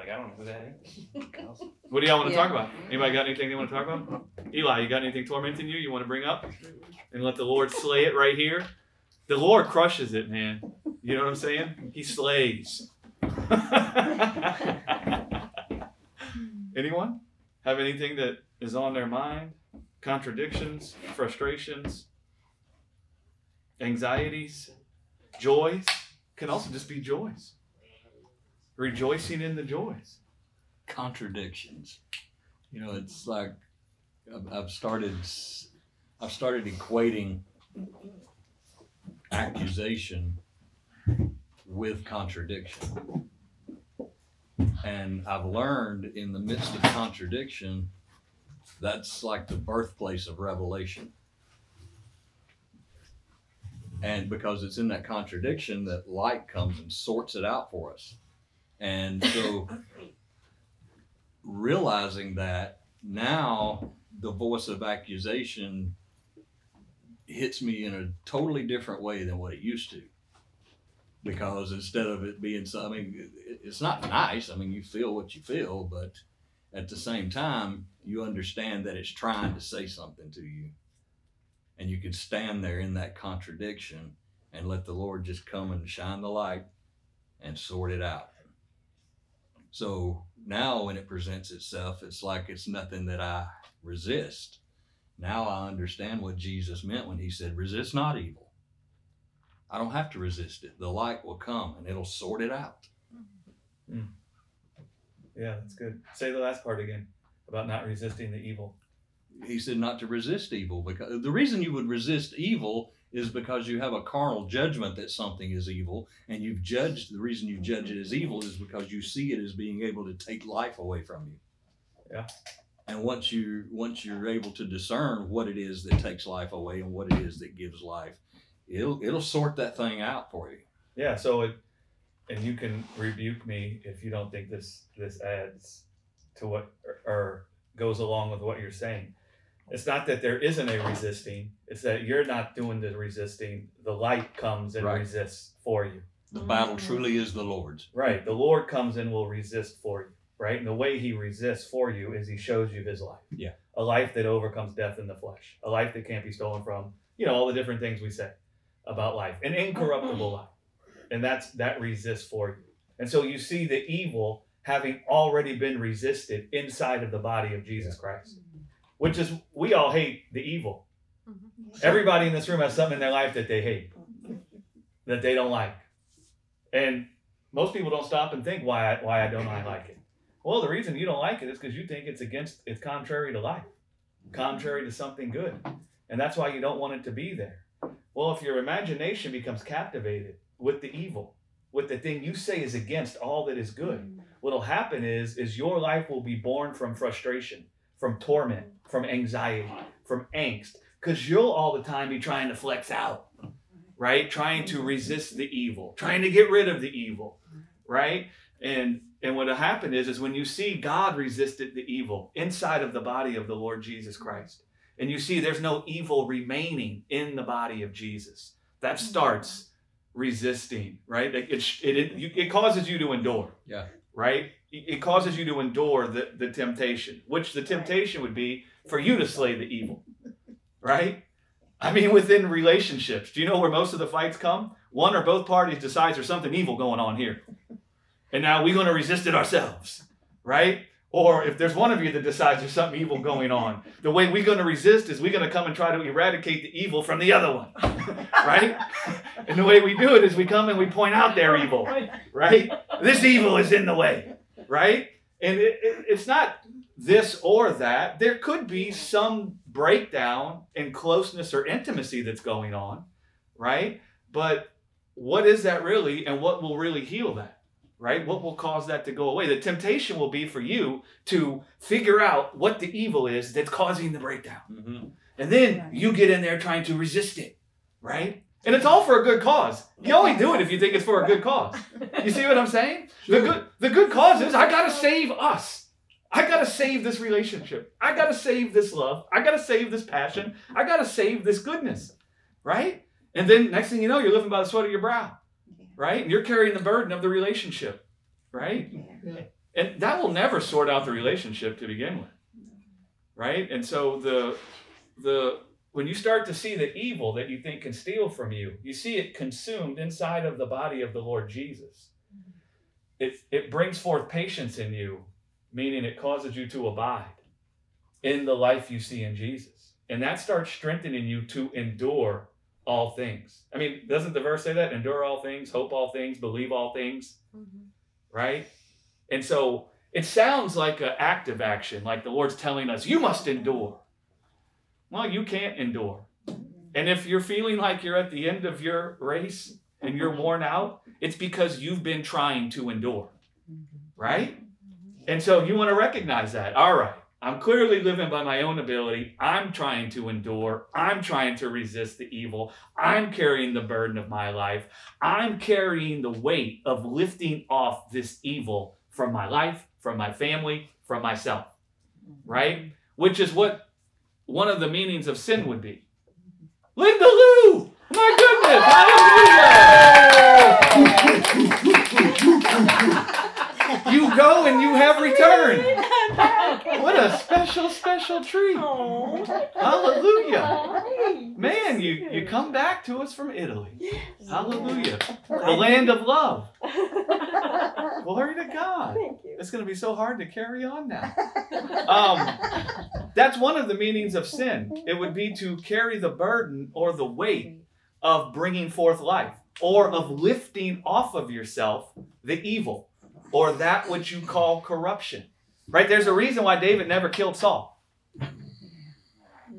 like, I don't know who that is. What do y'all want to Yeah. talk about? Anybody got anything they want to talk about? Eli, you got anything tormenting you you want to bring up? And let the Lord slay it right here? The Lord crushes it, man. You know what I'm saying? He slays. Anyone have anything that is on their mind? Contradictions, frustrations, anxieties, joys? Can also just be joys. Rejoicing in the joys. contradictions. You know, it's like I've, started I've started equating accusation with contradiction. And I've learned in the midst of contradiction, that's like the birthplace of revelation. And because it's in that contradiction that light comes and sorts it out for us. And so realizing that now the voice of accusation hits me in a totally different way than what it used to. Because instead of it being something, I it's not nice. I mean, you feel what you feel, but at the same time, you understand that it's trying to say something to you. And you can stand there in that contradiction and let the Lord just come and shine the light and sort it out. So now when it presents itself, it's like it's nothing that I resist. Now I understand what Jesus meant when he said, resist not evil. I don't have to resist it. The light will come and it'll sort it out. Mm. Yeah, that's good. Say the last part again about not resisting the evil. He said not to resist evil because the reason you would resist evil is because you have a carnal judgment that something is evil and you've judged the reason you judge it as evil is because you see it as being able to take life away from you. Yeah. And once you once you're able to discern what it is that takes life away and what it is that gives life, it'll it'll sort that thing out for you. Yeah, so it, and you can rebuke me if you don't think this this adds to what or, or goes along with what you're saying. It's not that there isn't a resisting; it's that you're not doing the resisting. The light comes and Right. resists for you. The battle mm. truly is the Lord's. Right. The Lord comes and will resist for you. Right. And the way He resists for you is He shows you His life. Yeah. A life that overcomes death in the flesh. A life that can't be stolen from. You know all the different things we say about life. An incorruptible mm-hmm. life. And that's that resists for you. And so you see the evil having already been resisted inside of the body of Jesus Christ. Which is we all hate the evil. Mm-hmm. Everybody in this room has something in their life that they hate, that they don't like, and most people don't stop and think why I, why I don't I like it. Well, the reason you don't like it is because you think it's against it's contrary to life, contrary to something good, and that's why you don't want it to be there. Well, if your imagination becomes captivated with the evil, with the thing you say is against all that is good, mm. what'll happen is is your life will be born from frustration, from torment, from anxiety, from angst, because you'll all the time be trying to flex out, right? Trying to resist the evil, trying to get rid of the evil, right? And and what'll happen is is when you see God resisted the evil inside of the body of the Lord Jesus Christ, and you see there's no evil remaining in the body of Jesus, that mm-hmm. starts resisting, right? It, it, it, it causes you to endure. Yeah. Right? It it causes you to endure the, the temptation, which the temptation would be for you to slay the evil. Right? I mean, within relationships, do you know where most of the fights come? One or both parties decides there's something evil going on here. And now we're going to resist it ourselves. Right? Or if there's one of you that decides there's something evil going on, the way we're going to resist is we're going to come and try to eradicate the evil from the other one. Right? And the way we do it is we come and we point out their evil, right? This evil is in the way, right? And it, it, it's not this or that. There could be some breakdown in closeness or intimacy that's going on, right? But what is that really, and what will really heal that? Right? What will cause that to go away? The temptation will be for you to figure out what the evil is that's causing the breakdown. Mm-hmm. And then you get in there trying to resist it, right? And it's all for a good cause. You only do it if you think it's for a good cause. You see what I'm saying? The good the good cause is I gotta save us. I gotta save this relationship. I gotta save this love. I gotta save this passion. I gotta save this goodness. Right? And then next thing you know, you're living by the sweat of your brow. Right? And you're carrying the burden of the relationship. Right? And that will never sort out the relationship to begin with. Right? And so the the when you start to see the evil that you think can steal from you, you see it consumed inside of the body of the Lord Jesus. Mm-hmm. It, it brings forth patience in you, meaning it causes you to abide in the life you see in Jesus. And that starts strengthening you to endure all things. I mean, doesn't the verse say that? Endure all things, hope all things, believe all things, mm-hmm. right? And so it sounds like an active action, like the Lord's telling us, you must endure. Well, you can't endure. And if you're feeling like you're at the end of your race and you're worn out, it's because you've been trying to endure, right? And so you want to recognize that. All right, I'm clearly living by my own ability. I'm trying to endure. I'm trying to resist the evil. I'm carrying the burden of my life. I'm carrying the weight of lifting off this evil from my life, from my family, from myself, mm-hmm. right? Which is what one of the meanings of sin would be. Linda Lou! My goodness! Hallelujah! you go and you have returned. What a special, special treat. Hallelujah. Man, you, you come back to us from Italy. Hallelujah. The land of love. Glory to God. It's going to be so hard to carry on now. Um, that's one of the meanings of sin. It would be to carry the burden or the weight of bringing forth life or of lifting off of yourself the evil or that which you call corruption. Right? There's a reason why David never killed Saul.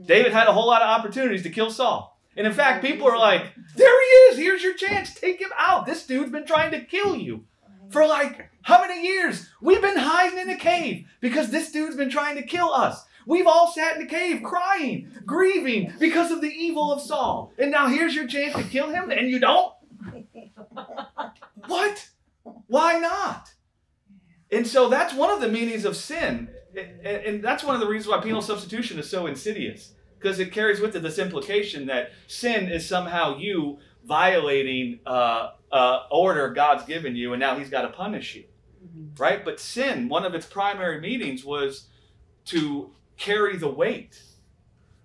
David had a whole lot of opportunities to kill Saul. And in fact, people are like, there he is. Here's your chance. Take him out. This dude's been trying to kill you for like how many years? We've been hiding in a cave because this dude's been trying to kill us. We've all sat in the cave crying, grieving because of the evil of Saul. And now here's your chance to kill him and you don't? what? Why not? And so that's one of the meanings of sin. And that's one of the reasons why penal substitution is so insidious, because it carries with it this implication that sin is somehow you violating uh, uh, order God's given you, and now He's got to punish you. Mm-hmm. Right? But sin, one of its primary meanings was to carry the weight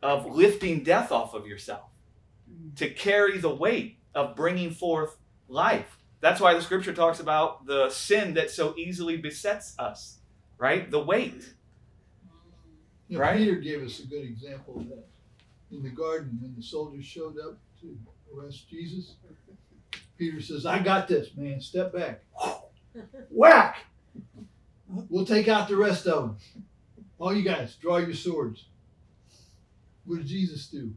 of lifting death off of yourself, mm-hmm. to carry the weight of bringing forth life. That's why the scripture talks about the sin that so easily besets us, right? The weight. You know, right? Peter gave us a good example of that in the garden when the soldiers showed up to arrest Jesus. Peter says, I got this, man. Step back. Whack! We'll take out the rest of them. All you guys, draw your swords. What did Jesus do?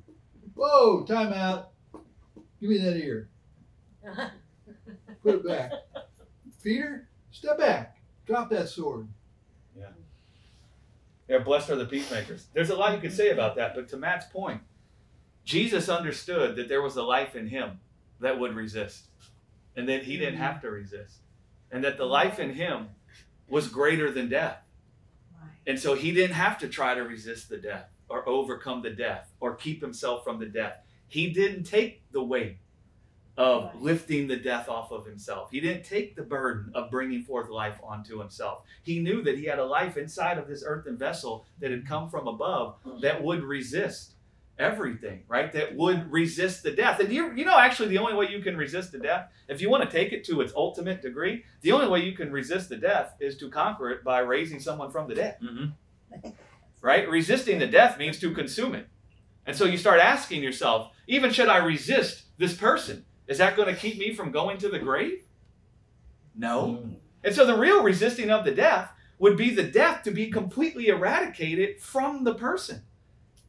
Whoa, time out. Give me that ear. Put it back. Peter, step back. Drop that sword. Yeah. Yeah, blessed are the peacemakers. There's a lot you could say about that, but to Matt's point, Jesus understood that there was a life in him that would resist, and that he didn't have to resist, and that the life in him was greater than death. And so he didn't have to try to resist the death or overcome the death or keep himself from the death. He didn't take the weight of lifting the death off of himself. He didn't take the burden of bringing forth life onto himself. He knew that he had a life inside of this earthen vessel that had come from above that would resist everything, right? That would resist the death. And you, you know, actually, the only way you can resist the death, if you want to take it to its ultimate degree, the only way you can resist the death is to conquer it by raising someone from the dead. Mm-hmm. Right? Resisting the death means to consume it. And so you start asking yourself, even should I resist this person? Is that going to keep me from going to the grave? No. Mm. And so the real resisting of the death would be the death to be completely eradicated from the person.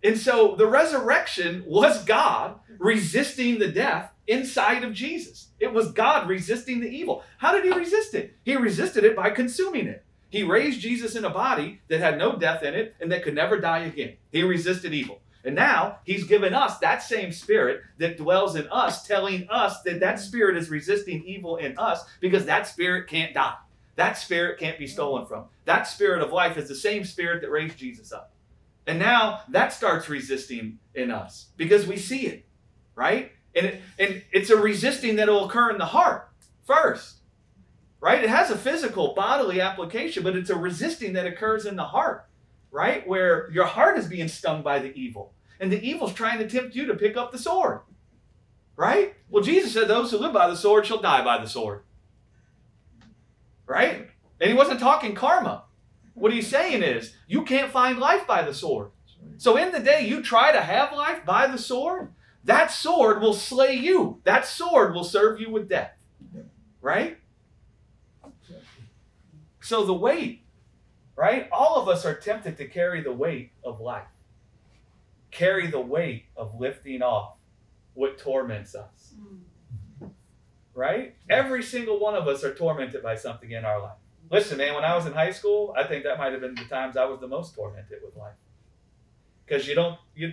And so the resurrection was God resisting the death inside of Jesus. It was God resisting the evil. How did he resist it? He resisted it by consuming it. He raised Jesus in a body that had no death in it and that could never die again. He resisted evil. And now he's given us that same spirit that dwells in us, telling us that that spirit is resisting evil in us because that spirit can't die. That spirit can't be stolen from. That spirit of life is the same spirit that raised Jesus up. And now that starts resisting in us because we see it, right? And, it, and it's a resisting that will occur in the heart first. right? It has a physical bodily application, but it's a resisting that occurs in the heart, right? Where your heart is being stung by the evil, and the evil's trying to tempt you to pick up the sword, right? Well, Jesus said, Those who live by the sword shall die by the sword, right? And he wasn't talking karma. What he's saying is, you can't find life by the sword. So, in the day you try to have life by the sword, that sword will slay you. That sword will serve you with death. Right? So, the weight, right? All of us are tempted to carry the weight of life, carry the weight of lifting off what torments us. Right? Every single one of us are tormented by something in our life. Listen, man, when I was in high school, I think that might have been the times I was the most tormented with life. Because you don't you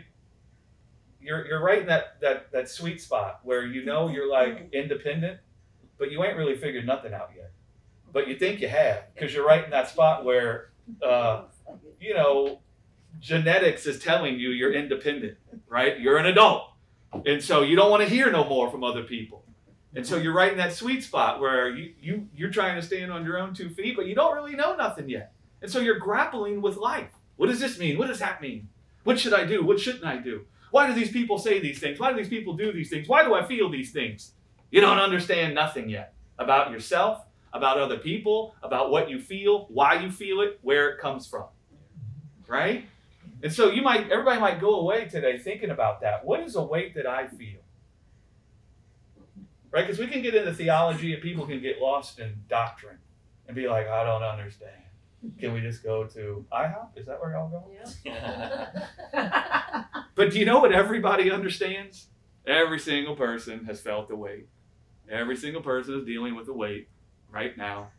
you're you're right in that, that that sweet spot where you know you're like independent, but you ain't really figured nothing out yet. But you think you have, because you're right in that spot where uh, you know genetics is telling you you're independent, right? You're an adult. And so you don't want to hear no more from other people. And so you're right in that sweet spot where you, you you're trying to stand on your own two feet, but you don't really know nothing yet. And so you're grappling with life. What does this mean? What does that mean? What should I do? What shouldn't I do? Why do these people say these things? Why do these people do these things? Why do I feel these things? You don't understand nothing yet about yourself, about other people, about what you feel, why you feel it, where it comes from. Right? And so you might everybody might go away today thinking about that. What is a weight that I feel? Right? Because we can get into theology and people can get lost in doctrine and be like, I don't understand. Can we just go to IHOP? Is that where y'all go? Yeah. But do you know what everybody understands? Every single person has felt the weight. Every single person is dealing with a weight right now,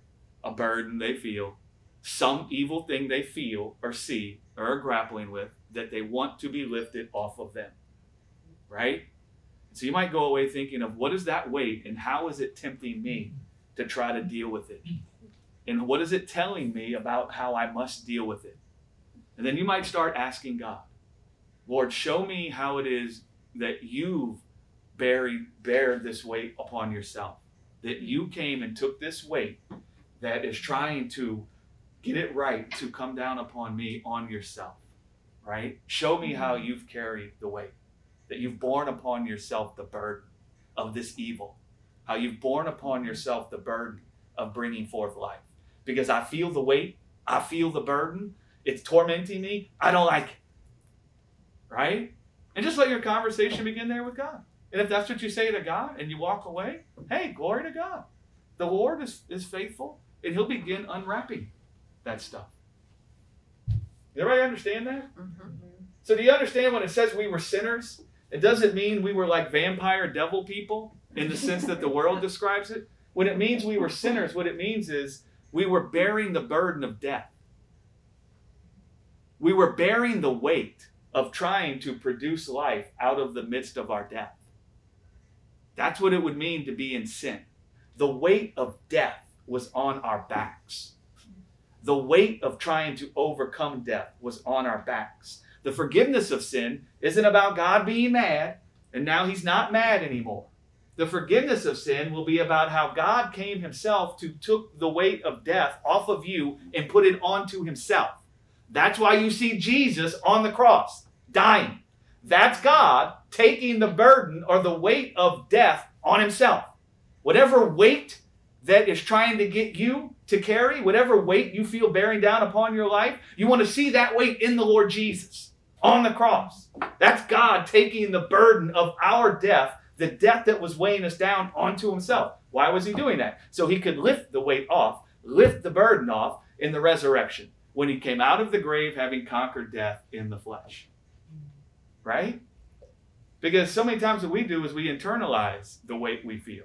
a burden they feel, some evil thing they feel or see or are grappling with that they want to be lifted off of them. Right? So you might go away thinking of what is that weight and how is it tempting me to try to deal with it? And what is it telling me about how I must deal with it? And then you might start asking God, Lord, show me how it is that you've buried, bared this weight upon yourself. That hmm. you came and took this weight that is trying to get it right to come down upon me on yourself. Right? Show me how hmm. you've carried the weight. That you've borne upon yourself the burden of this evil. How you've borne upon hmm. yourself the burden of bringing forth life. Because I feel the weight, I feel the burden, it's tormenting me, I don't like it right? And just let your conversation begin there with God. And if that's what you say to God and you walk away, hey, glory to God. The Lord is, is faithful and He'll begin unwrapping that stuff. Everybody understand that? Mm-hmm. So, do you understand when it says we were sinners? It doesn't mean we were like vampire devil people in the sense that the world describes it. When it means we were sinners, what it means is we were bearing the burden of death. We were bearing the weight of trying to produce life out of the midst of our death. That's what it would mean to be in sin. The weight of death was on our backs. The weight of trying to overcome death was on our backs. The forgiveness of sin isn't about God being mad, and now He's not mad anymore. The forgiveness of sin will be about how God came Himself to took the weight of death off of you and put it onto Himself. That's why you see Jesus on the cross, dying. That's God taking the burden or the weight of death on himself. Whatever weight that is trying to get you to carry, whatever weight you feel bearing down upon your life, you want to see that weight in the Lord Jesus on the cross. That's God taking the burden of our death, the death that was weighing us down, onto himself. Why was he doing that? So he could lift the weight off, lift the burden off in the resurrection when he came out of the grave having conquered death in the flesh. Right? Because so many times what we do is we internalize the weight we feel.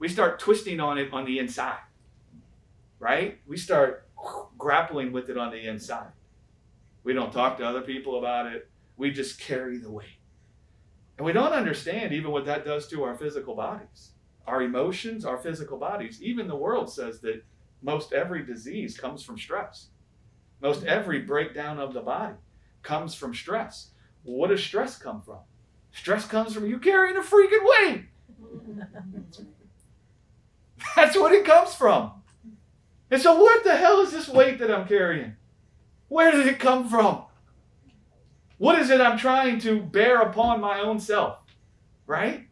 We start twisting on it on the inside. Right? We start grappling with it on the inside. We don't talk to other people about it. We just carry the weight. And we don't understand even what that does to our physical bodies, our emotions, our physical bodies. Even the world says that most every disease comes from stress. Most every breakdown of the body comes from stress. What does stress come from? Stress comes from you carrying a freaking weight. That's what it comes from. And so, what the hell is this weight that I'm carrying? Where did it come from? What is it I'm trying to bear upon my own self? Right?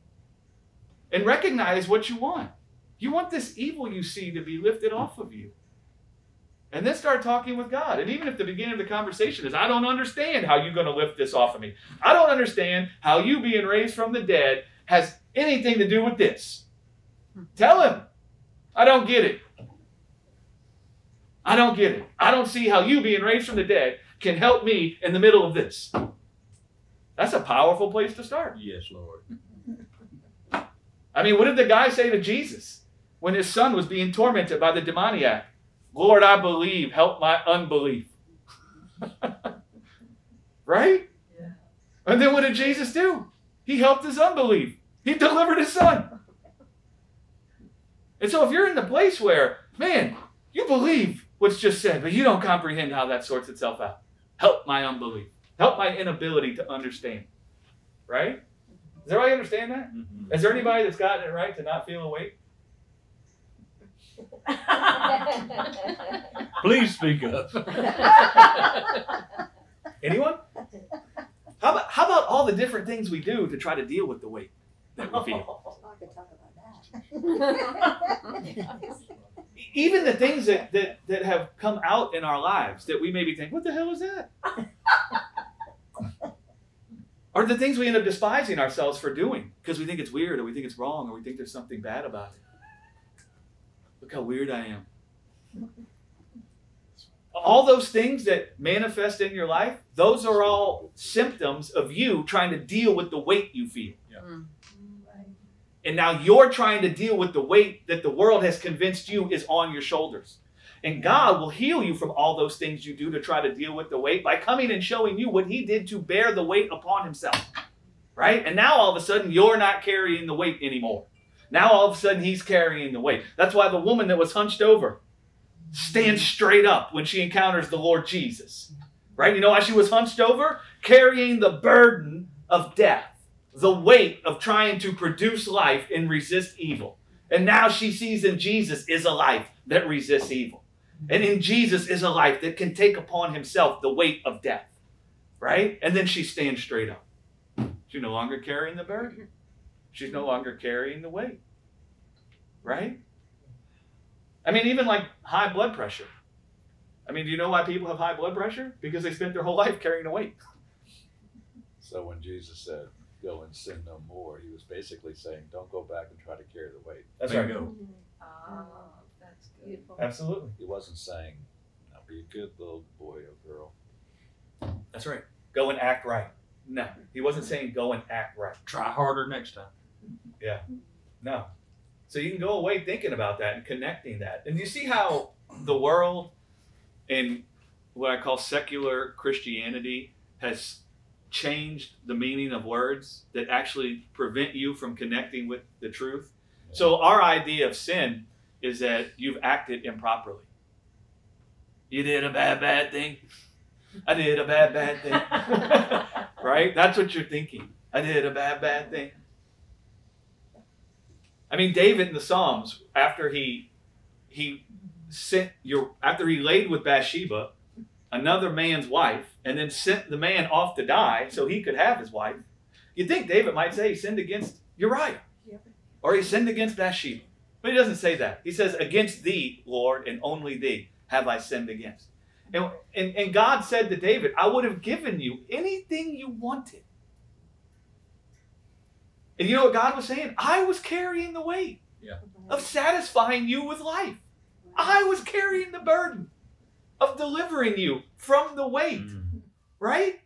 And recognize what you want. You want this evil you see to be lifted off of you. And then start talking with God. And even if the beginning of the conversation is, I don't understand how you're going to lift this off of me. I don't understand how you being raised from the dead has anything to do with this. Tell him. I don't get it. I don't get it. I don't see how you being raised from the dead can help me in the middle of this. That's a powerful place to start. Yes, Lord. I mean, what did the guy say to Jesus when his son was being tormented by the demoniac? Lord, I believe, help my unbelief. right? Yeah. And then what did Jesus do? He helped his unbelief. He delivered his son. And so if you're in the place where, man, you believe what's just said, but you don't comprehend how that sorts itself out, help my unbelief. Help my inability to understand. Right? Does everybody understand that? Mhm. Is there anybody that's gotten it right to not feel a weight? Please speak up. Anyone? How about how about all the different things we do to try to deal with the weight that we feel? I could talk about that. E- Even the things that, that that have come out in our lives that we maybe think, what the hell is that? Are the things we end up despising ourselves for doing because we think it's weird or we think it's wrong or we think there's something bad about it. Look how weird I am. Uh-huh. All those things that manifest in your life, those are all symptoms of you trying to deal with the weight you feel. Mm. And now you're trying to deal with the weight that the world has convinced you is on your shoulders. And God will heal you from all those things you do to try to deal with the weight by coming and showing you what He did to bear the weight upon Himself. Right? And now all of a sudden you're not carrying the weight anymore. Now all of a sudden He's carrying the weight. That's why the woman that was hunched over stands straight up when she encounters the Lord Jesus. Right? You know why she was hunched over? Carrying the burden of death the weight of trying to produce life and resist evil. And now she sees in Jesus is a life that resists evil. And in Jesus is a life that can take upon himself the weight of death. Right? And then she stands straight up. She's no longer carrying the burden. She's no longer carrying the weight. Right? I mean, even like high blood pressure. I mean, do you know why people have high blood pressure? Because they spent their whole life carrying a weight. So when Jesus said, "Go and sin no more," he was basically saying, "Don't go back and try to carry the weight." That's Bingo. Oh, that's beautiful. Absolutely. He wasn't saying, "Now be a good little boy or girl." That's right. Go and act right. No, he wasn't saying go and act right. Try harder next time. No. So you can go away thinking about that and connecting that. And you see how the world and what I call secular Christianity has changed the meaning of words that actually prevent you from connecting with the truth. So our idea of sin is that you've acted improperly. You did a bad, bad thing. I did a bad, bad thing. right? That's what you're thinking. I did a bad, bad thing. I mean, David in the Psalms, after he he sent your after he laid with Bathsheba, another man's wife, and then sent the man off to die so he could have his wife. You'd think David might say he sinned against Uriah, or he sinned against Bathsheba, but he doesn't say that. He says, "Against thee, Lord, and only thee have I sinned against." And, and, and God said to David, I would have given you anything you wanted. And you know what God was saying? I was carrying the weight of satisfying you with life. I was carrying the burden of delivering you from the weight, Mm. right?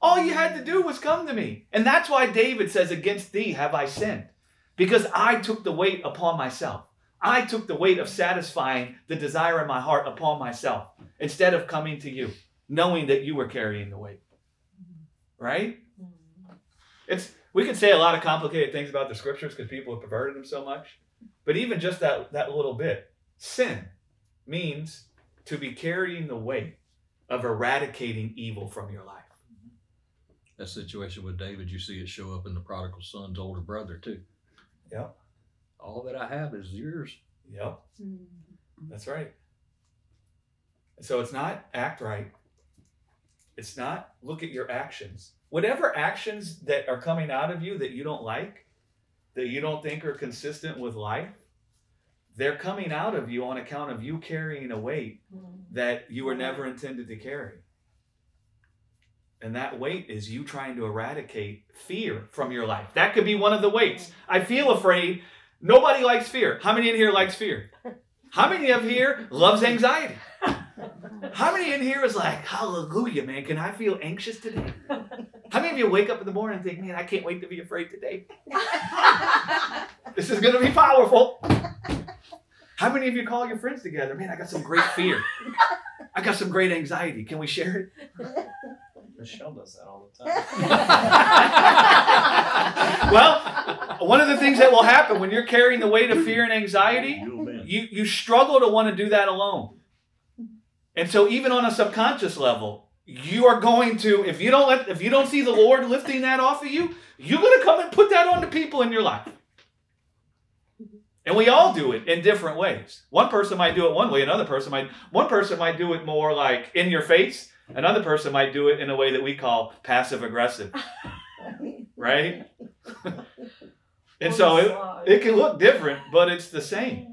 All you had to do was come to me. And that's why David says, Against thee have I sinned, because I took the weight upon myself. I took the weight of satisfying the desire in my heart upon myself instead of coming to you, knowing that you were carrying the weight. Right? It's we can say a lot of complicated things about the scriptures because people have perverted them so much. But even just that that little bit, sin means to be carrying the weight of eradicating evil from your life. That situation with David, you see it show up in the prodigal son's older brother too. Yep. All that I have is yours. Yep, that's right. So it's not act right. It's not look at your actions. Whatever actions that are coming out of you that you don't like, that you don't think are consistent with life, they're coming out of you on account of you carrying a weight mm-hmm. that you were never mm-hmm. intended to carry. And that weight is you trying to eradicate fear from your life. That could be one of the weights. Mm-hmm. I feel afraid. Nobody likes fear. How many in here likes fear? How many of here loves anxiety? How many in here is like, hallelujah, man, can I feel anxious today? How many of you wake up in the morning and think, man, I can't wait to be afraid today? This is going to be powerful. How many of you call your friends together? Man, I got some great fear. I got some great anxiety. Can we share it? Michelle does that all the time. well, one of the things that will happen when you're carrying the weight of fear and anxiety, you, you struggle to want to do that alone. And so even on a subconscious level, you are going to, if you don't let if you don't see the Lord lifting that off of you, you're gonna come and put that on the people in your life. And we all do it in different ways. One person might do it one way, another person might one person might do it more like in your face, another person might do it in a way that we call passive aggressive. Right? and so it, it can look different, but it's the same. Mm-hmm.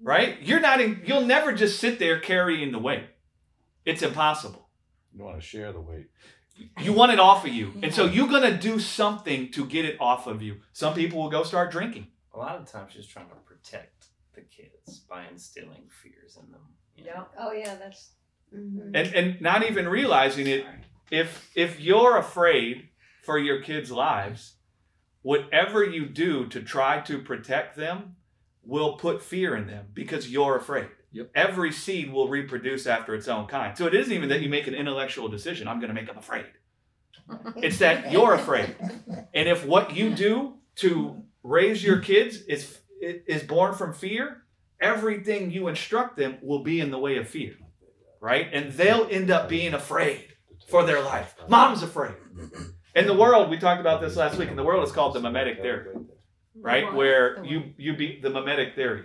Right? You're not in, you'll never just sit there carrying the weight. It's impossible. You want to share the weight. You want it off of you. And so you're going to do something to get it off of you. Some people will go start drinking. A lot of times she's trying to protect the kids by instilling fears in them. you know? Yeah. Oh yeah, that's. mhm. And and not even realizing it if if you're afraid for your kids' lives, whatever you do to try to protect them will put fear in them because you're afraid. Yep. Every seed will reproduce after its own kind. So it isn't even that you make an intellectual decision, I'm going to make them afraid. It's that you're afraid. And if what you do to raise your kids is is born from fear, everything you instruct them will be in the way of fear. Right? And they'll end up being afraid for their life. Mom's afraid. In the world, we talked about this last week, in the world it's called the mimetic theory, right? Where you you be the mimetic theory.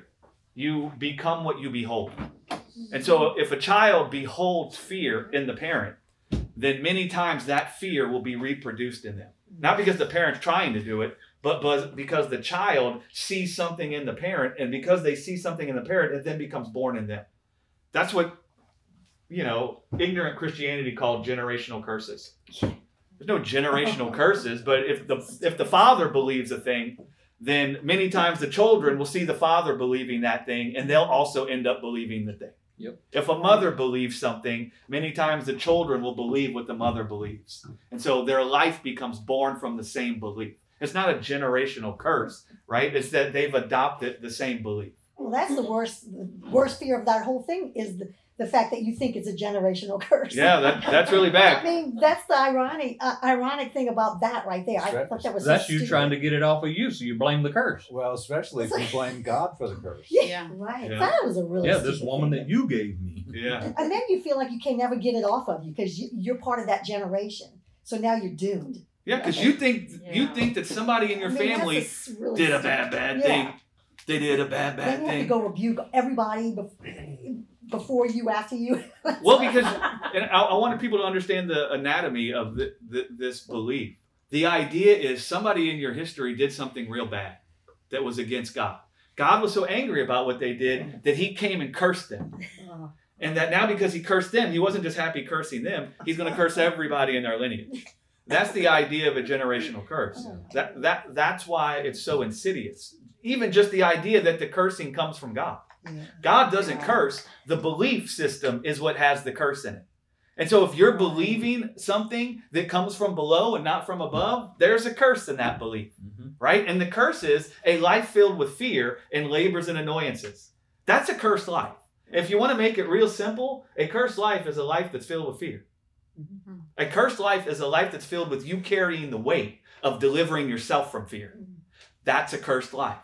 You become what you behold. And so if a child beholds fear in the parent, then many times that fear will be reproduced in them. Not because the parent's trying to do it, but because the child sees something in the parent, and because they see something in the parent, it then becomes born in them. That's what you know, ignorant Christianity called generational curses. There's no generational curses, but if the if the father believes a thing, then many times the children will see the father believing that thing, and they'll also end up believing the thing. Yep. If a mother believes something, many times the children will believe what the mother believes. And so their life becomes born from the same belief. It's not a generational curse, right? It's that they've adopted the same belief. Well, that's the worst. The worst fear of that whole thing is the, the fact that you think it's a generational curse. Yeah, that, that's really bad. I mean, that's the ironic uh, ironic thing about that right there. I thought that was That's so you stupid. trying to get it off of you, so you blame the curse. Well, especially if you blame God for the curse. Yeah, Yeah. right. Yeah. That was a really Yeah, this woman thing. that you gave me. Yeah. And then you feel like you can never get it off of you because you, you're part of that generation. So now you're doomed. Yeah, because you think you think that somebody in your I mean, family s- really did a bad, bad Yeah. thing. They did a bad, Then bad you have to go rebuke everybody bef- before you, after you. Well, because and I, I wanted people to understand the anatomy of the, the, this belief. The idea is somebody in your history did something real bad that was against God. God was so angry about what they did that he came and cursed them. Oh. And that now because he cursed them, he wasn't just happy cursing them, he's going to curse everybody in their lineage. That's the idea of a generational curse. Oh. That, that, that's why it's so insidious. Even just the idea that the cursing comes from God. Yeah. God doesn't curse. The belief system is what has the curse in it. And so if you're believing something that comes from below and not from above, there's a curse in that belief, mm-hmm. right? And the curse is a life filled with fear and labors and annoyances. That's a cursed life. If you want to make it real simple, a cursed life is a life that's filled with fear. Mm-hmm. A cursed life is a life that's filled with you carrying the weight of delivering yourself from fear. Mm-hmm. That's a cursed life.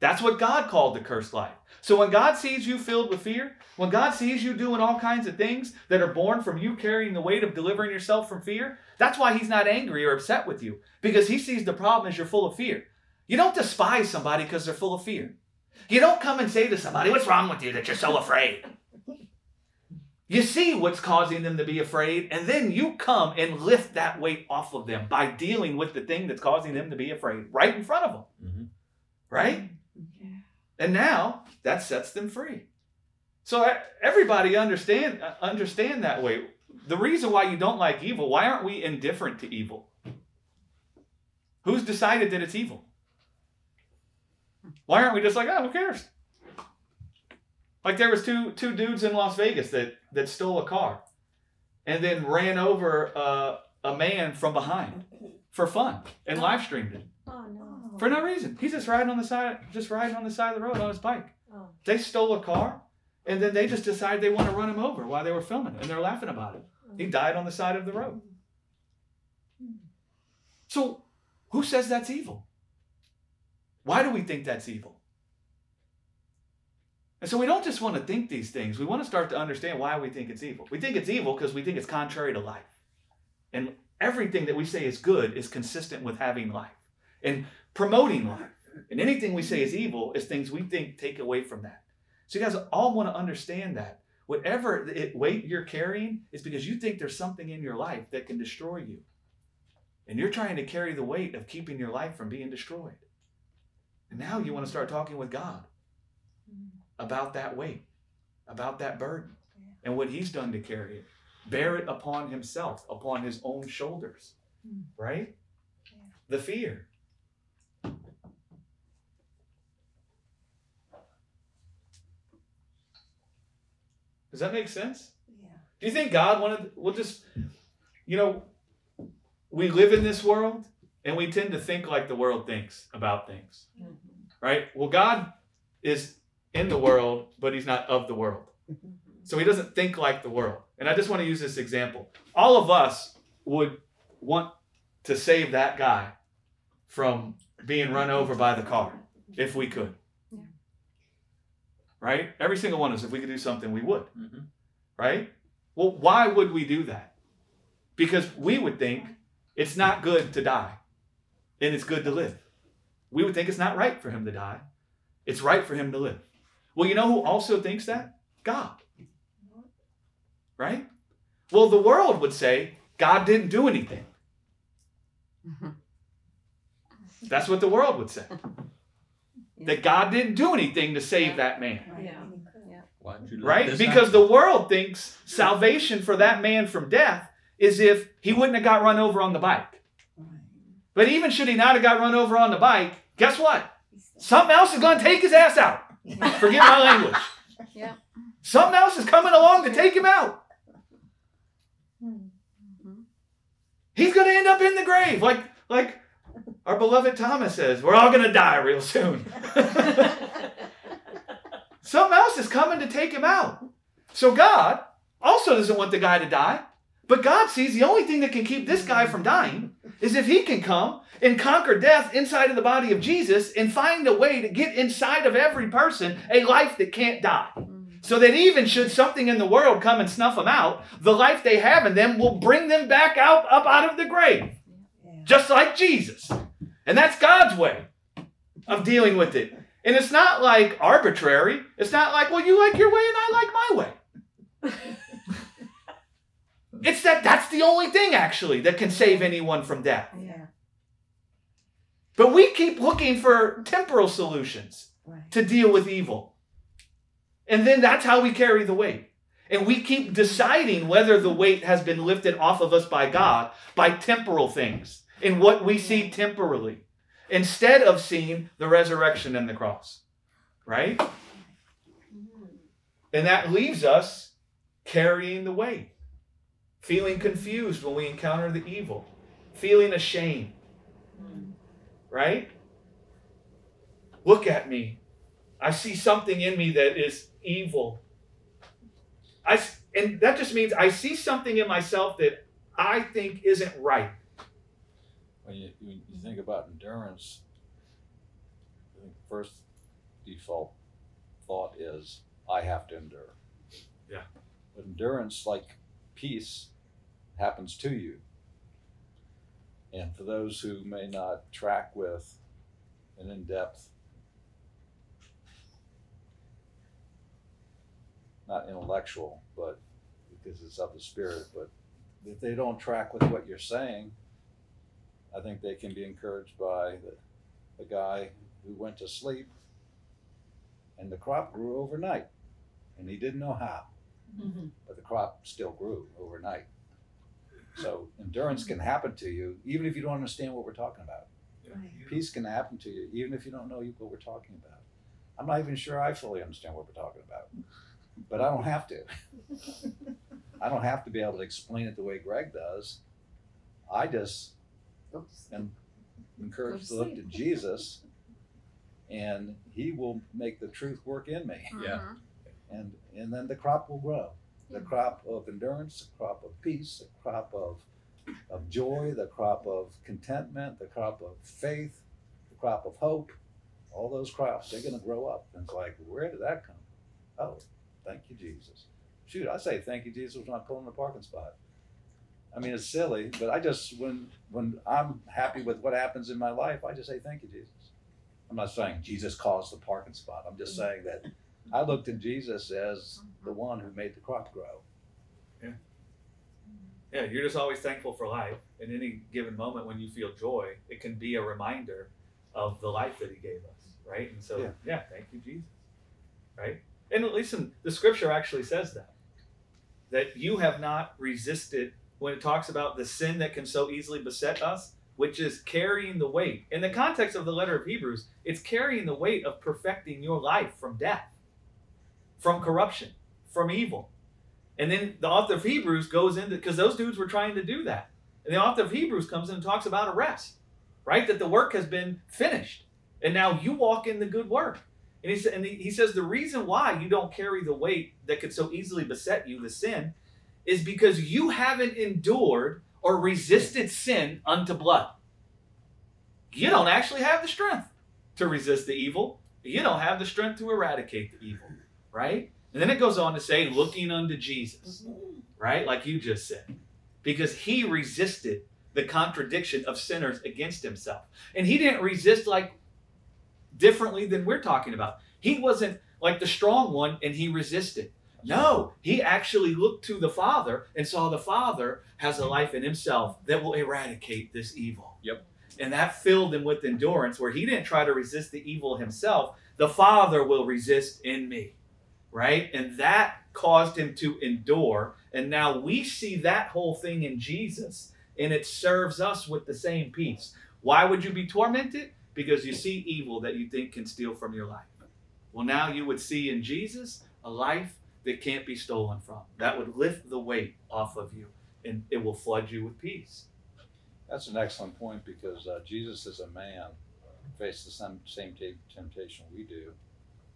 That's what God called the cursed life. So when God sees you filled with fear, when God sees you doing all kinds of things that are born from you carrying the weight of delivering yourself from fear, that's why He's not angry or upset with you because He sees the problem as you're full of fear. You don't despise somebody because they're full of fear. You don't come and say to somebody, What's wrong with you that you're so afraid? You see what's causing them to be afraid, and then you come and lift that weight off of them by dealing with the thing that's causing them to be afraid right in front of them. Mhm. Right? And now that sets them free. So everybody understand uh, understand that way. The reason why you don't like evil, why aren't we indifferent to evil? Who's decided that it's evil? Why aren't we just like, oh, who cares? Like there was two two dudes in Las Vegas that that stole a car, and then ran over uh, a man from behind for fun and live streamed it Oh no. for no reason. He's just riding on the side, just riding on the side of the road on his bike. Oh. They stole a car, and then they just decided they want to run him over while they were filming, it, and they're laughing about it. Oh. He died on the side of the road. Hmm. So, who says that's evil? Why do we think that's evil? And so we don't just want to think these things. We want to start to understand why we think it's evil. We think it's evil because we think it's contrary to life. And everything that we say is good is consistent with having life and promoting life. And anything we say is evil is things we think take away from that. So you guys all want to understand that. Whatever it, weight you're carrying is because you think there's something in your life that can destroy you. And you're trying to carry the weight of keeping your life from being destroyed. And now you want to start talking with God about that weight, about that burden, and what He's done to carry it. Bear it upon Himself, upon His own shoulders. Hmm. Right? The fear. Does that make sense? Yeah. Do you think God wanted, we'll just, you know, we live in this world and we tend to think like the world thinks about things, mm-hmm. right? Well, God is in the world, but he's not of the world. Mm-hmm. So he doesn't think like the world. And I just want to use this example. All of us would want to save that guy from being run over by the car if we could. Yeah. Right? Every single one of us, if we could do something, we would Mhm. right? Well, why would we do that? Because we would think it's not good to die and it's good to live. We would think it's not right for him to die, it's right for him to live. Well, you know who also thinks that? God. Right? Well, the world would say God didn't do anything. That's what the world would say. That God didn't do anything to save that man Right. Yeah. Why'd you let right? Because the world thinks salvation for that man from death is if he wouldn't have got run over on the bike. But even should he not have got run over on the bike, guess what? Something else is going to take his ass out. Forgive my language. Yeah. Something else is coming along to take him out. Hmm. Mm-hmm. He's going to end up in the grave, like like our beloved Thomas says. We're all going to die real soon. Something else is coming to take him out. So God also doesn't want the guy to die. But God sees the only thing that can keep this guy from dying is if he can come and conquer death inside of the body of Jesus and find a way to get inside of every person a life that can't die. Mm. So that even should something in the world come and snuff them out, the life they have in them will bring them back out up out of the grave. Just like Jesus. And that's God's way of dealing with it. And it's not like arbitrary. It's not like, well, you like your way and I like my way. it's that that's the only thing actually that can save anyone from death. Yeah. But we keep looking for temporal solutions Right. to deal with evil. And then that's how we carry the weight. And we keep deciding whether the weight has been lifted off of us by God by temporal things in what we see temporally instead of seeing the resurrection and the cross. Right? And that leaves us carrying the weight, feeling confused when we encounter the evil, feeling ashamed. Right? Look at me. I see something in me that is evil. I and that just means I see something in myself that I think isn't right. When you, when you think about endurance, I think first default thought is I have to endure. Yeah. But endurance, like peace, happens to you. And for those who may not track with an in depth not intellectual, but because it's of the spirit, but if they don't track with what you're saying, I think they can be encouraged by the, the guy who went to sleep and the crop grew overnight and he didn't know how, mm-hmm. but the crop still grew overnight. So endurance can happen to you even if you don't understand what we're talking about. Peace can happen to you even if you don't know what we're talking about. I'm not even sure I fully understand what we're talking about, but I don't have to. I don't have to be able to explain it the way Greg does. I just am encouraged to look to Jesus and he will make the truth work in me. Yeah. And and then the crop will grow. The crop of endurance, the crop of peace, the crop of of joy, the crop of contentment, the crop of faith, the crop of hope. All those crops, they're gonna grow up. And it's like, where did that come? Oh, thank you, Jesus. Shoot, I say thank you, Jesus, when I pull in the parking spot. I mean, it's silly, but I just when when I'm happy with what happens in my life, I just say thank you, Jesus. I'm not saying Jesus caused the parking spot. I'm just saying that I looked at Jesus as the one who made the crop grow. Yeah, Yeah, you're just always thankful for life. In any given moment when you feel joy, it can be a reminder of the life that He gave us, right? And so, yeah, Yeah. thank you, Jesus, right? And listen, the Scripture actually says that that you have not resisted when it talks about the sin that can so easily beset us, which is carrying the weight. In the context of the letter of Hebrews, it's carrying the weight of perfecting your life from death, from corruption, from evil. And then the author of Hebrews goes into because those dudes were trying to do that. And the author of Hebrews comes in and talks about a rest, right? That the work has been finished. And now you walk in the good work. And he, and he says the reason why you don't carry the weight that could so easily beset you, the sin, is because you haven't endured or resisted sin unto blood. You don't actually have the strength to resist the evil. You don't have the strength to eradicate the evil, right? And then it goes on to say, looking unto Jesus, right? Like you just said, because he resisted the contradiction of sinners against himself. And he didn't resist like differently than we're talking about. He wasn't like the strong one and he resisted. No, he actually looked to the Father and saw the Father has a life in himself that will eradicate this evil. Yep. And that filled him with endurance where he didn't try to resist the evil himself. The Father will resist in me. Right? And that caused him to endure. And now we see that whole thing in Jesus and it serves us with the same peace. Why would you be tormented? Because you see evil that you think can steal from your life. Well, now you would see in Jesus a life that can't be stolen from. That would lift the weight off of you and it will flood you with peace. That's an excellent point because uh, Jesus is a man, faced the same, same t- temptation we do,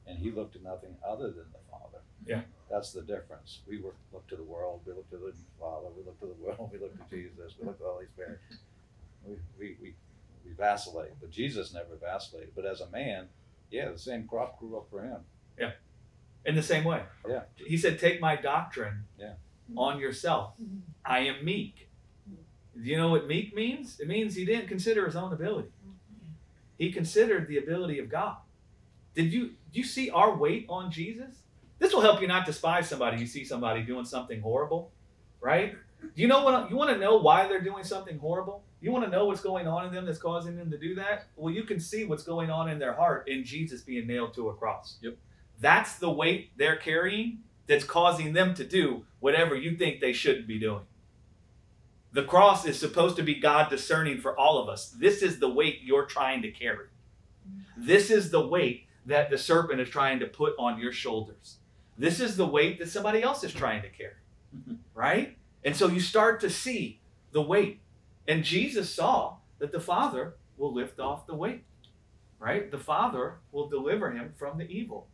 and he looked at nothing other than the Father. Yeah. That's the difference. We were, look to the world, we look to the Father, we look to the world, we look to Jesus, we look to the Holy Spirit. We, we, we, we vacillate, but Jesus never vacillated. But as a man, yeah, the same crop grew up for him. In the same way. Yeah. He said, Take my doctrine Yeah. on yourself. I am meek. Do you know what meek means? It means he didn't consider his own ability. He considered the ability of God. Did you do you see our weight on Jesus? This will help you not despise somebody. You see somebody doing something horrible, right? Do you know what you want to know why they're doing something horrible? You want to know what's going on in them that's causing them to do that? Well, you can see what's going on in their heart in Jesus being nailed to a cross. Yep. That's the weight they're carrying that's causing them to do whatever you think they shouldn't be doing. The cross is supposed to be God discerning for all of us. This is the weight you're trying to carry. This is the weight that the serpent is trying to put on your shoulders. This is the weight that somebody else is trying to carry. Right? And so you start to see the weight. And Jesus saw that the Father will lift off the weight. Right? The Father will deliver him from the evil.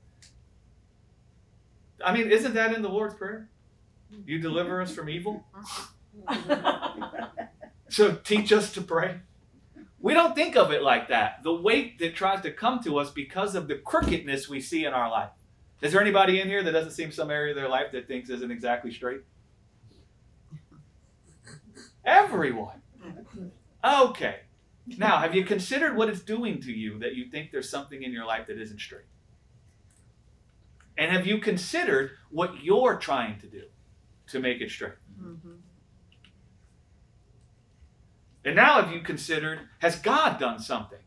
I mean, isn't that in the Lord's Prayer? You deliver us from evil? So teach us to pray. We don't think of it like that. The weight that tries to come to us because of the crookedness we see in our life. Is there anybody in here that doesn't seem some area of their life that thinks isn't exactly straight? Everyone. Okay. Now, have you considered what it's doing to you that you think there's something in your life that isn't straight? And have you considered what you're trying to do to make it straight? Mhm. And now have you considered, has God done something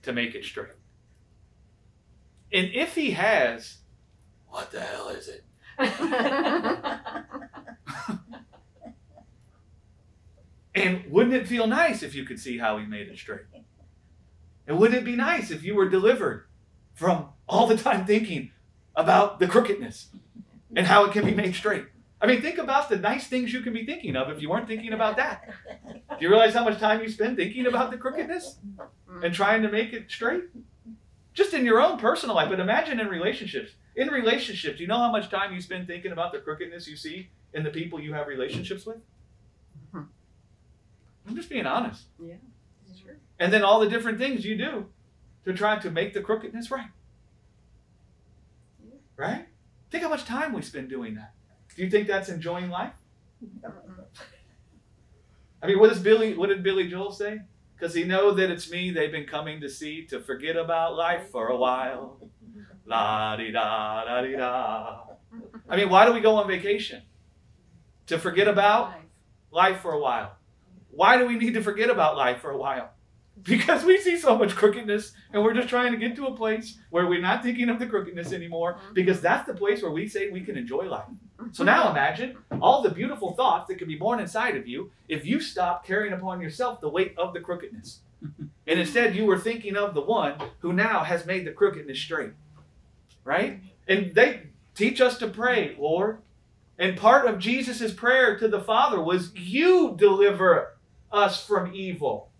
to make it straight? And if he has, what the hell is it? And wouldn't it feel nice if you could see how he made it straight? And wouldn't it be nice if you were delivered from all the time thinking about the crookedness and how it can be made straight? I mean, think about the nice things you can be thinking of if you weren't thinking about that. Do you realize how much time you spend thinking about the crookedness and trying to make it straight? Just in your own personal life, but imagine in relationships. In relationships, you know how much time you spend thinking about the crookedness you see in the people you have relationships with? Hmm. I'm just being honest. Yeah, sure. And then all the different things you do to try to make the crookedness right. Right? Think how much time we spend doing that. Do you think that's enjoying life? I mean, what does Billy? What did Billy Joel say? Because he know that it's me they've been coming to see to forget about life for a while. La di da da di da. I mean, why do we go on vacation? To forget about life for a while. Why do we need to forget about life for a while? Because we see so much crookedness and we're just trying to get to a place where we're not thinking of the crookedness anymore because that's the place where we say we can enjoy life. So now imagine all the beautiful thoughts that can be born inside of you if you stop carrying upon yourself the weight of the crookedness. And instead you were thinking of the one who now has made the crookedness straight. Right? And they teach us to pray, Lord. And part of Jesus' prayer to the Father was, You deliver us from evil.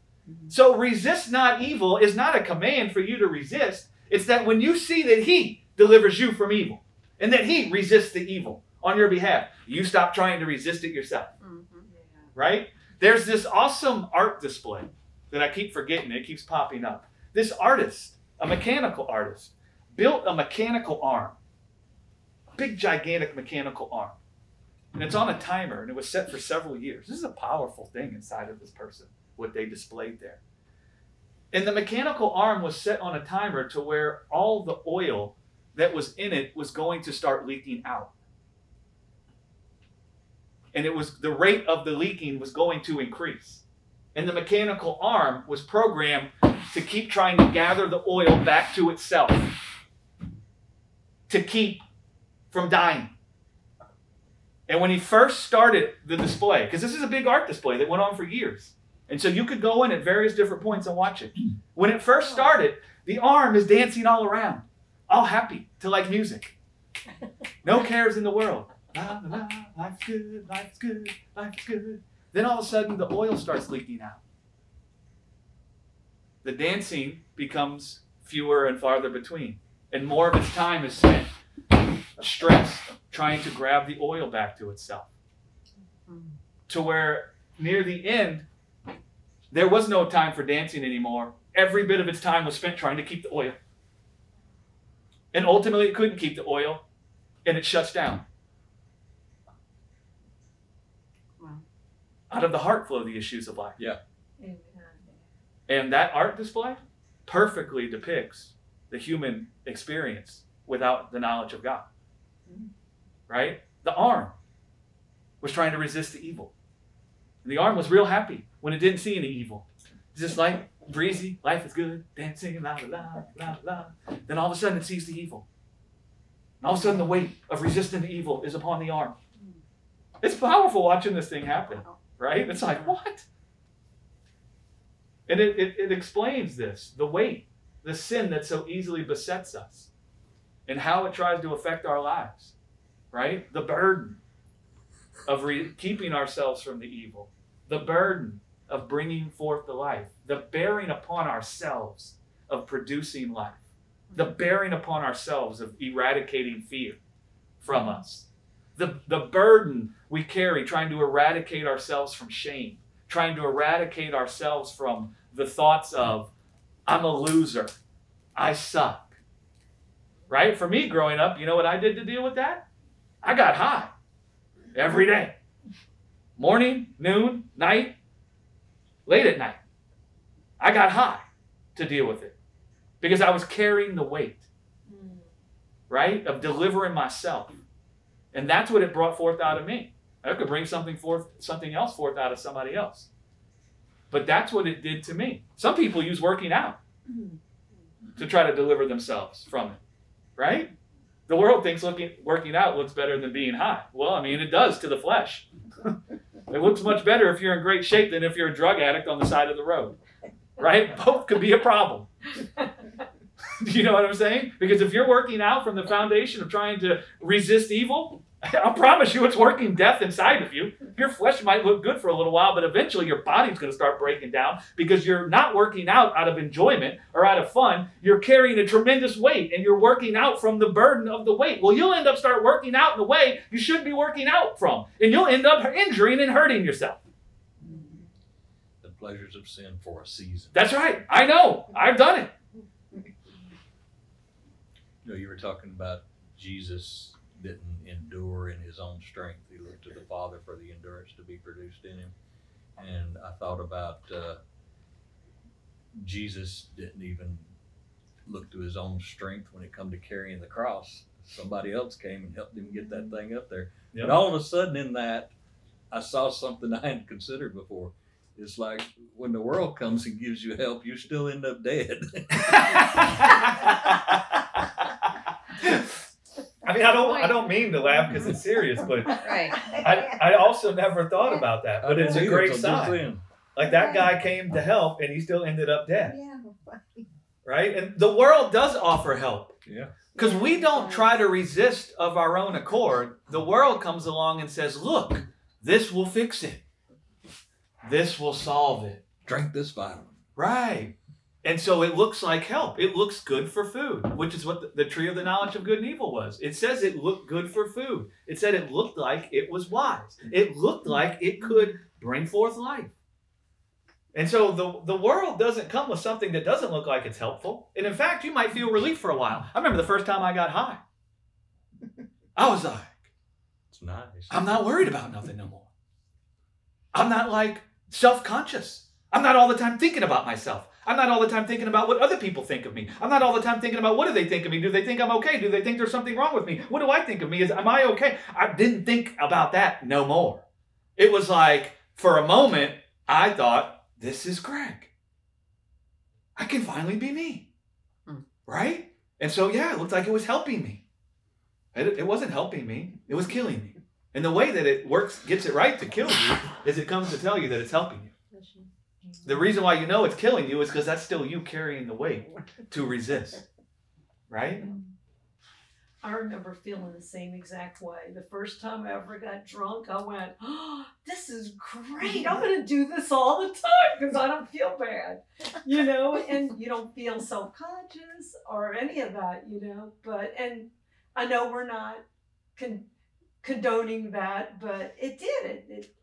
So resist not evil is not a command for you to resist. It's that when you see that He delivers you from evil and that He resists the evil on your behalf, you stop trying to resist it yourself. Mhm. Right? There's this awesome art display that I keep forgetting. It keeps popping up. This artist, a mechanical artist, built a mechanical arm, big, gigantic mechanical arm. And it's on a timer and it was set for several years. This is a powerful thing inside of this person, what they displayed there. And the mechanical arm was set on a timer to where all the oil that was in it was going to start leaking out. And it was the rate of the leaking was going to increase. And the mechanical arm was programmed to keep trying to gather the oil back to itself, to keep from dying. And when he first started the display, because this is a big art display that went on for years, and so you could go in at various different points and watch it. Hmm. When it first started, the arm is dancing all around, all happy to like music. No cares in the world. La, la, la, life's good, life's good, life's good. Then all of a sudden, the oil starts leaking out. The dancing becomes fewer and farther between, and more of its time is spent stressed trying to grab the oil back to itself. Hmm. To where near the end, there was no time for dancing anymore. Every bit of its time was spent trying to keep the oil. And ultimately, it couldn't keep the oil, and it shuts down. Wow. Out of the heart flow the issues of life. Amen. And that art display perfectly depicts the human experience without the knowledge of God. Mm. Right? The arm was trying to resist the evil. And the arm was real happy when it didn't see any evil. It's just like breezy, life is good, dancing, la la la la la. Then all of a sudden it sees the evil. And all of a sudden the weight of resisting the evil is upon the arm. It's powerful watching this thing happen, right? It's like, what? And it, it, it explains this the weight, the sin that so easily besets us, and how it tries to affect our lives, right? The burden of re- keeping ourselves from the evil, the burden of bringing forth the life, the bearing upon ourselves of producing life, the bearing upon ourselves of eradicating fear from us, the, the burden we carry trying to eradicate ourselves from shame, trying to eradicate ourselves from the thoughts of, I'm a loser, I suck. Right? For me growing up, you know what I did to deal with that? I got high every day. Morning, noon, night, late at night. I got high to deal with it because I was carrying the weight. right? Of delivering myself. And that's what it brought forth out of me. I could bring something forth, something else forth out of somebody else. But that's what it did to me. Some people use working out mm-hmm. to try to deliver themselves from it, right? The world thinks looking working out looks better than being high. Well, I mean, it does to the flesh. it looks much better if you're in great shape than if you're a drug addict on the side of the road, right? Both could be a problem. Do you know what I'm saying? Because if you're working out from the foundation of trying to resist evil, I promise you it's working death inside of you. Your flesh might look good for a little while, but eventually your body's going to start breaking down because you're not working out out of enjoyment or out of fun. You're carrying a tremendous weight and you're working out from the burden of the weight. Well, you'll end up start working out in the way you shouldn't be working out from, and you'll end up injuring and hurting yourself. The pleasures of sin for a season. That's right. I know. I've done it. You know, you were talking about Jesus didn't endure in his own strength. He looked to the Father for the endurance to be produced in him. And I thought about uh, Jesus didn't even look to his own strength when it come to carrying the cross. Somebody else came and helped him get that thing up there. Yep. And all of a sudden, in that, I saw something I hadn't considered before. It's like when the world comes and gives you help, you still end up dead. I mean, I don't, I don't mean to laugh because it's serious, but Right. I, I also never thought about that. But it's a great till sign. then. Like that guy came to help, and he still ended up dead, Yeah. right? And the world does offer help Yeah. because we don't try to resist of our own accord. The world comes along and says, "Look, this will fix it. This will solve it." Drink this vitamin. Right. And so it looks like help. It looks good for food, which is what the, the tree of the knowledge of good and evil was. It says it looked good for food. It said it looked like it was wise. It looked like it could bring forth life. And so the, the world doesn't come with something that doesn't look like it's helpful. And in fact, you might feel relief for a while. I remember the first time I got high. I was like, It's nice. I'm not worried about nothing no more. I'm not like self conscious. I'm not all the time thinking about myself. I'm not all the time thinking about what other people think of me. I'm not all the time thinking about what do they think of me? Do they think I'm okay? Do they think there's something wrong with me? What do I think of me? Is am I okay? I didn't think about that no more. It was like for a moment I thought this is Greg. I can finally be me. Hmm. Right? And so yeah, it looked like it was helping me. It, it wasn't helping me. It was killing me. And the way that it works, gets it right to kill you, is it comes to tell you that it's helping you. The reason why you know it's killing you is because that's still you carrying the weight to resist. Right? I remember feeling the same exact way. The first time I ever got drunk, I went, oh, "This is great! I'm going to do this all the time because I don't feel bad, you know." And you don't feel self-conscious or any of that, you know. But and I know we're not con- condoning that, but it did. It it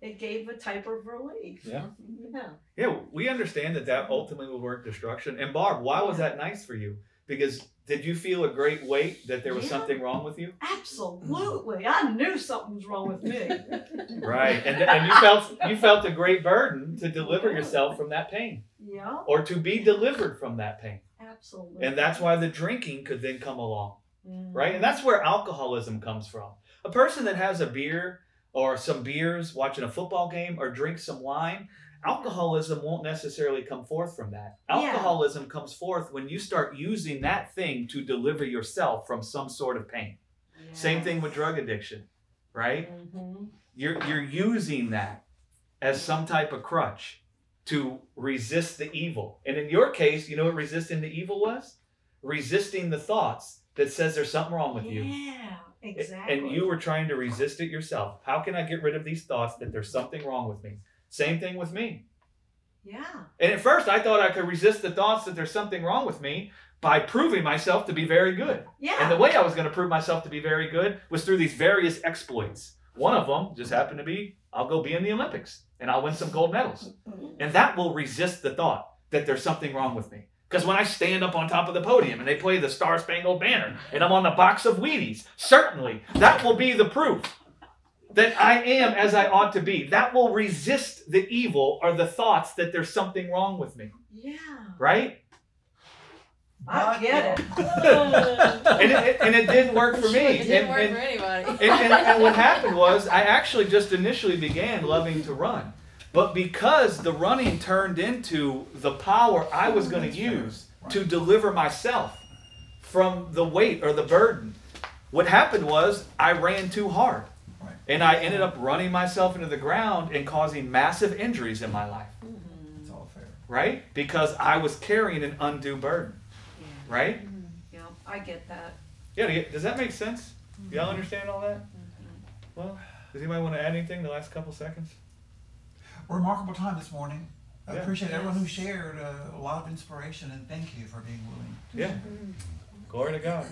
it gave a type of relief. Yeah. Yeah. Yeah, we understand that that ultimately will work destruction. And Barb, why was that nice for you? Because did you feel a great weight that there was Yeah. something wrong with you? Absolutely. I knew something was wrong with me. Right. And, and you felt you felt a great burden to deliver yourself from that pain Yeah, or to be delivered from that pain. absolutely. And that's why the drinking could then come along. Mhm. right? And that's where alcoholism comes from. A person that has a beer or some beers watching a football game or drink some wine, alcoholism won't necessarily come forth from that. Yeah. Alcoholism comes forth when you start using that thing to deliver yourself from some sort of pain. Same thing with drug addiction, right? Mhm. You're you're using that as some type of crutch to resist the evil. And in your case, you know what resisting the evil was? Resisting the thoughts that says there's something wrong with you. Exactly. And you were trying to resist it yourself. How can I get rid of these thoughts that there's something wrong with me? Same thing with me. Yeah. And at first, I thought I could resist the thoughts that there's something wrong with me by proving myself to be very good. Yeah. And the way I was going to prove myself to be very good was through these various exploits. One of them just happened to be I'll go be in the Olympics and I'll win some gold medals. Mm-hmm. And that will resist the thought that there's something wrong with me. Because when I stand up on top of the podium and they play the Star Spangled Banner and I'm on the box of Wheaties, certainly that will be the proof that I am as I ought to be. That will resist the evil or the thoughts that there's something wrong with me, yeah. right? I get it. and, it, and it didn't work for me. It didn't and, work and- for anybody. and, and, and what happened was I actually just initially began loving to run. But because the running turned into the power I was going to use to deliver myself from the weight or the burden, what happened was I ran too hard. And I ended up running myself into the ground and causing massive injuries in my life, mm-hmm. It's all fair. right? Because I was carrying an undue burden, right? Mm-hmm. Yeah, I get that. Yeah, do you- does that make sense? Y'all mm-hmm. understand all that? Well, does anybody want to add anything the last couple seconds? Remarkable time this morning. I Yeah. appreciate everyone who shared uh, a lot of inspiration and thank you for being willing. Yeah. Glory to God.